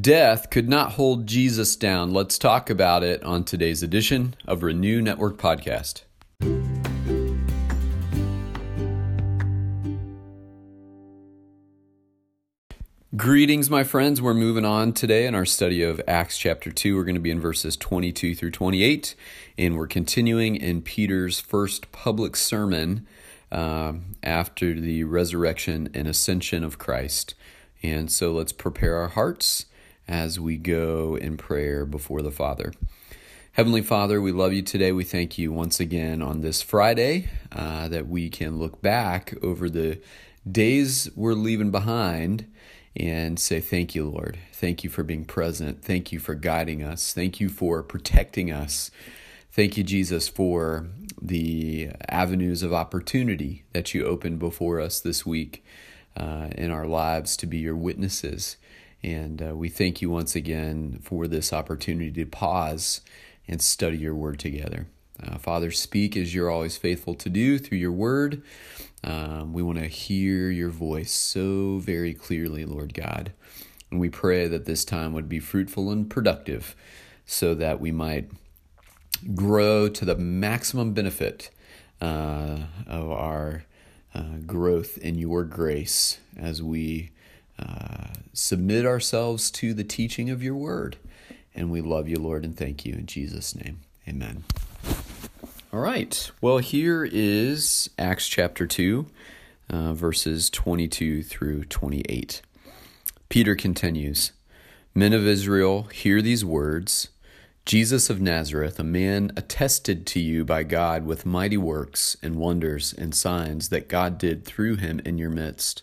Death could not hold Jesus down. Let's talk about it on today's edition of Renew Network Podcast. Greetings, my friends. We're moving on today in our study of Acts chapter 2. We're going to be in verses 22 through 28, and we're continuing in Peter's first public sermon uh, after the resurrection and ascension of Christ. And so let's prepare our hearts as we go in prayer before the Father. Heavenly Father, we love you today. We thank you once again on this Friday uh, that we can look back over the days we're leaving behind and say, Thank you, Lord. Thank you for being present. Thank you for guiding us. Thank you for protecting us. Thank you, Jesus, for the avenues of opportunity that you opened before us this week uh, in our lives to be your witnesses. And uh, we thank you once again for this opportunity to pause and study your word together. Uh, Father, speak as you're always faithful to do through your word. Um, we want to hear your voice so very clearly, Lord God. And we pray that this time would be fruitful and productive so that we might grow to the maximum benefit uh, of our uh, growth in your grace as we submit ourselves to the teaching of your word. And we love you, Lord, and thank you in Jesus' name. Amen. All right. Well, here is Acts chapter 2, uh, verses 22 through 28. Peter continues Men of Israel, hear these words Jesus of Nazareth, a man attested to you by God with mighty works and wonders and signs that God did through him in your midst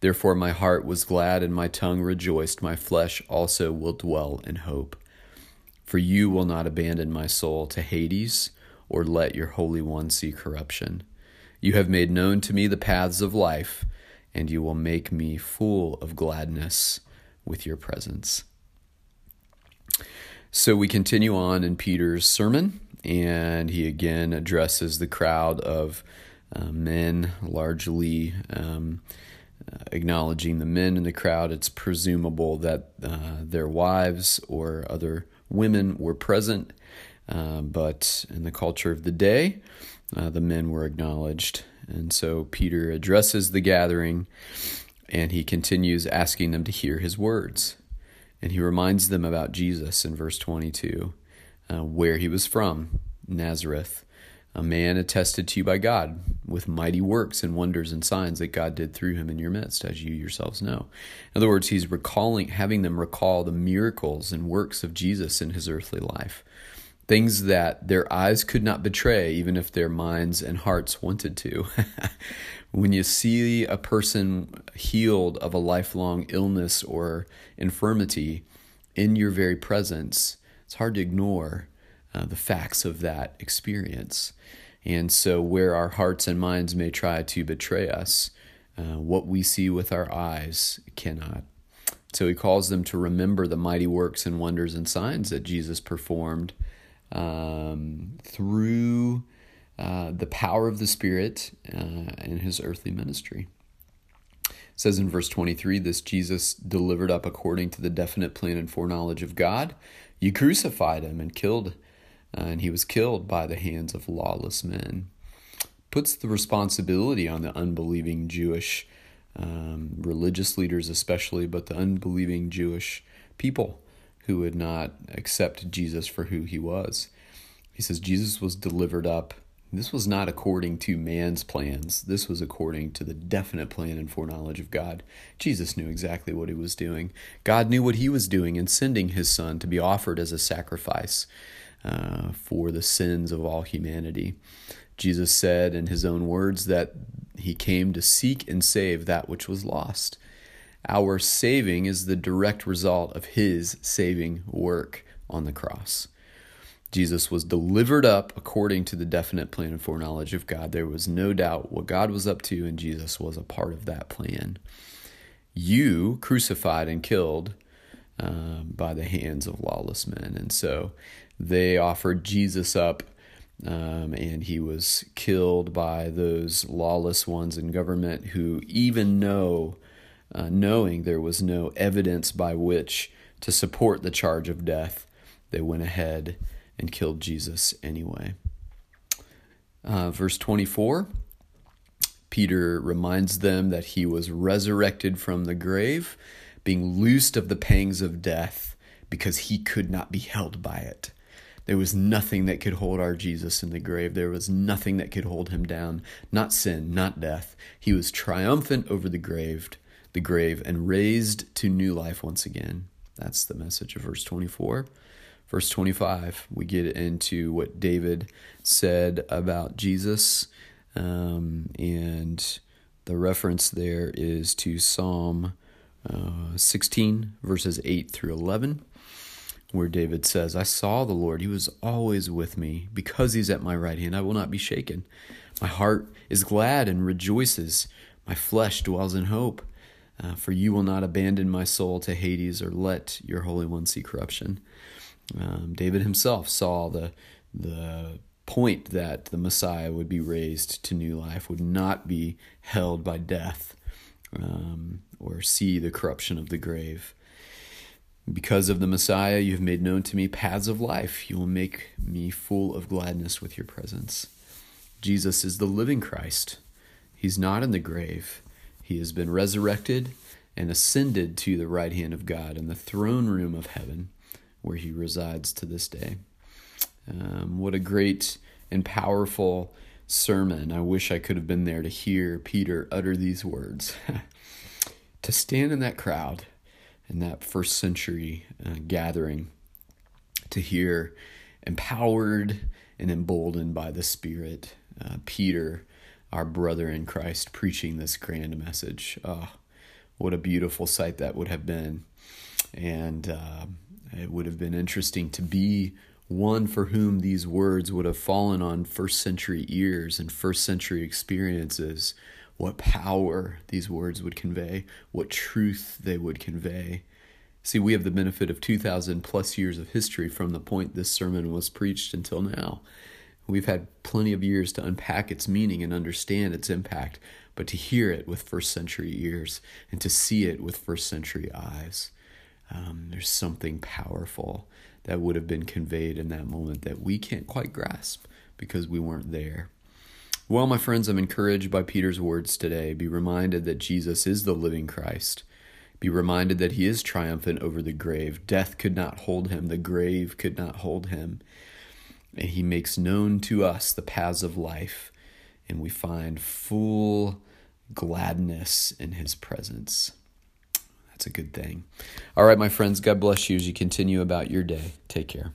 Therefore my heart was glad and my tongue rejoiced, my flesh also will dwell in hope. For you will not abandon my soul to Hades, or let your Holy One see corruption. You have made known to me the paths of life, and you will make me full of gladness with your presence. So we continue on in Peter's sermon, and he again addresses the crowd of uh, men, largely um, acknowledging the men in the crowd, it's presumable that uh, their wives or other women were present. Uh, but in the culture of the day, uh, the men were acknowledged. And so Peter addresses the gathering and he continues asking them to hear his words. And he reminds them about Jesus in verse 22, uh, where he was from, Nazareth a man attested to you by God with mighty works and wonders and signs that God did through him in your midst, as you yourselves know. In other words, he's recalling, having them recall the miracles and works of Jesus in his earthly life, things that their eyes could not betray, even if their minds and hearts wanted to. when you see a person healed of a lifelong illness or infirmity in your very presence, it's hard to ignore uh, the facts of that experience. And so, where our hearts and minds may try to betray us, uh, what we see with our eyes cannot. So, he calls them to remember the mighty works and wonders and signs that Jesus performed um, through uh, the power of the Spirit uh, in his earthly ministry. It says in verse 23 this Jesus delivered up according to the definite plan and foreknowledge of God. You crucified him and killed uh, and he was killed by the hands of lawless men. Puts the responsibility on the unbelieving Jewish um, religious leaders, especially, but the unbelieving Jewish people who would not accept Jesus for who he was. He says Jesus was delivered up. This was not according to man's plans. This was according to the definite plan and foreknowledge of God. Jesus knew exactly what he was doing. God knew what he was doing in sending his son to be offered as a sacrifice uh, for the sins of all humanity. Jesus said in his own words that he came to seek and save that which was lost. Our saving is the direct result of his saving work on the cross. Jesus was delivered up according to the definite plan and foreknowledge of God. There was no doubt what God was up to, and Jesus was a part of that plan. You crucified and killed uh, by the hands of lawless men. And so they offered Jesus up, um, and he was killed by those lawless ones in government who, even know, uh, knowing there was no evidence by which to support the charge of death, they went ahead and killed Jesus anyway. Uh, verse 24 Peter reminds them that he was resurrected from the grave, being loosed of the pangs of death, because he could not be held by it. There was nothing that could hold our Jesus in the grave. There was nothing that could hold him down. Not sin, not death. He was triumphant over the grave, the grave, and raised to new life once again. That's the message of verse 24. Verse 25, we get into what David said about Jesus. Um, and the reference there is to Psalm uh, 16, verses 8 through 11, where David says, I saw the Lord. He was always with me. Because he's at my right hand, I will not be shaken. My heart is glad and rejoices. My flesh dwells in hope. Uh, for you will not abandon my soul to Hades or let your Holy One see corruption. Um, David himself saw the the point that the Messiah would be raised to new life, would not be held by death um, or see the corruption of the grave. Because of the Messiah, you have made known to me paths of life. You will make me full of gladness with your presence. Jesus is the living Christ. He's not in the grave. He has been resurrected and ascended to the right hand of God in the throne room of heaven where he resides to this day. Um, what a great and powerful sermon. I wish I could have been there to hear Peter utter these words. to stand in that crowd, in that first century uh, gathering, to hear empowered and emboldened by the Spirit, uh, Peter, our brother in Christ, preaching this grand message. Oh, what a beautiful sight that would have been. And uh, it would have been interesting to be one for whom these words would have fallen on first century ears and first century experiences. What power these words would convey, what truth they would convey. See, we have the benefit of 2,000 plus years of history from the point this sermon was preached until now. We've had plenty of years to unpack its meaning and understand its impact, but to hear it with first century ears and to see it with first century eyes um, there's something powerful that would have been conveyed in that moment that we can't quite grasp because we weren't there. Well, my friends, I'm encouraged by Peter's words today. Be reminded that Jesus is the living Christ. Be reminded that he is triumphant over the grave. Death could not hold him, the grave could not hold him. And he makes known to us the paths of life, and we find full gladness in his presence. That's a good thing. All right, my friends, God bless you as you continue about your day. Take care.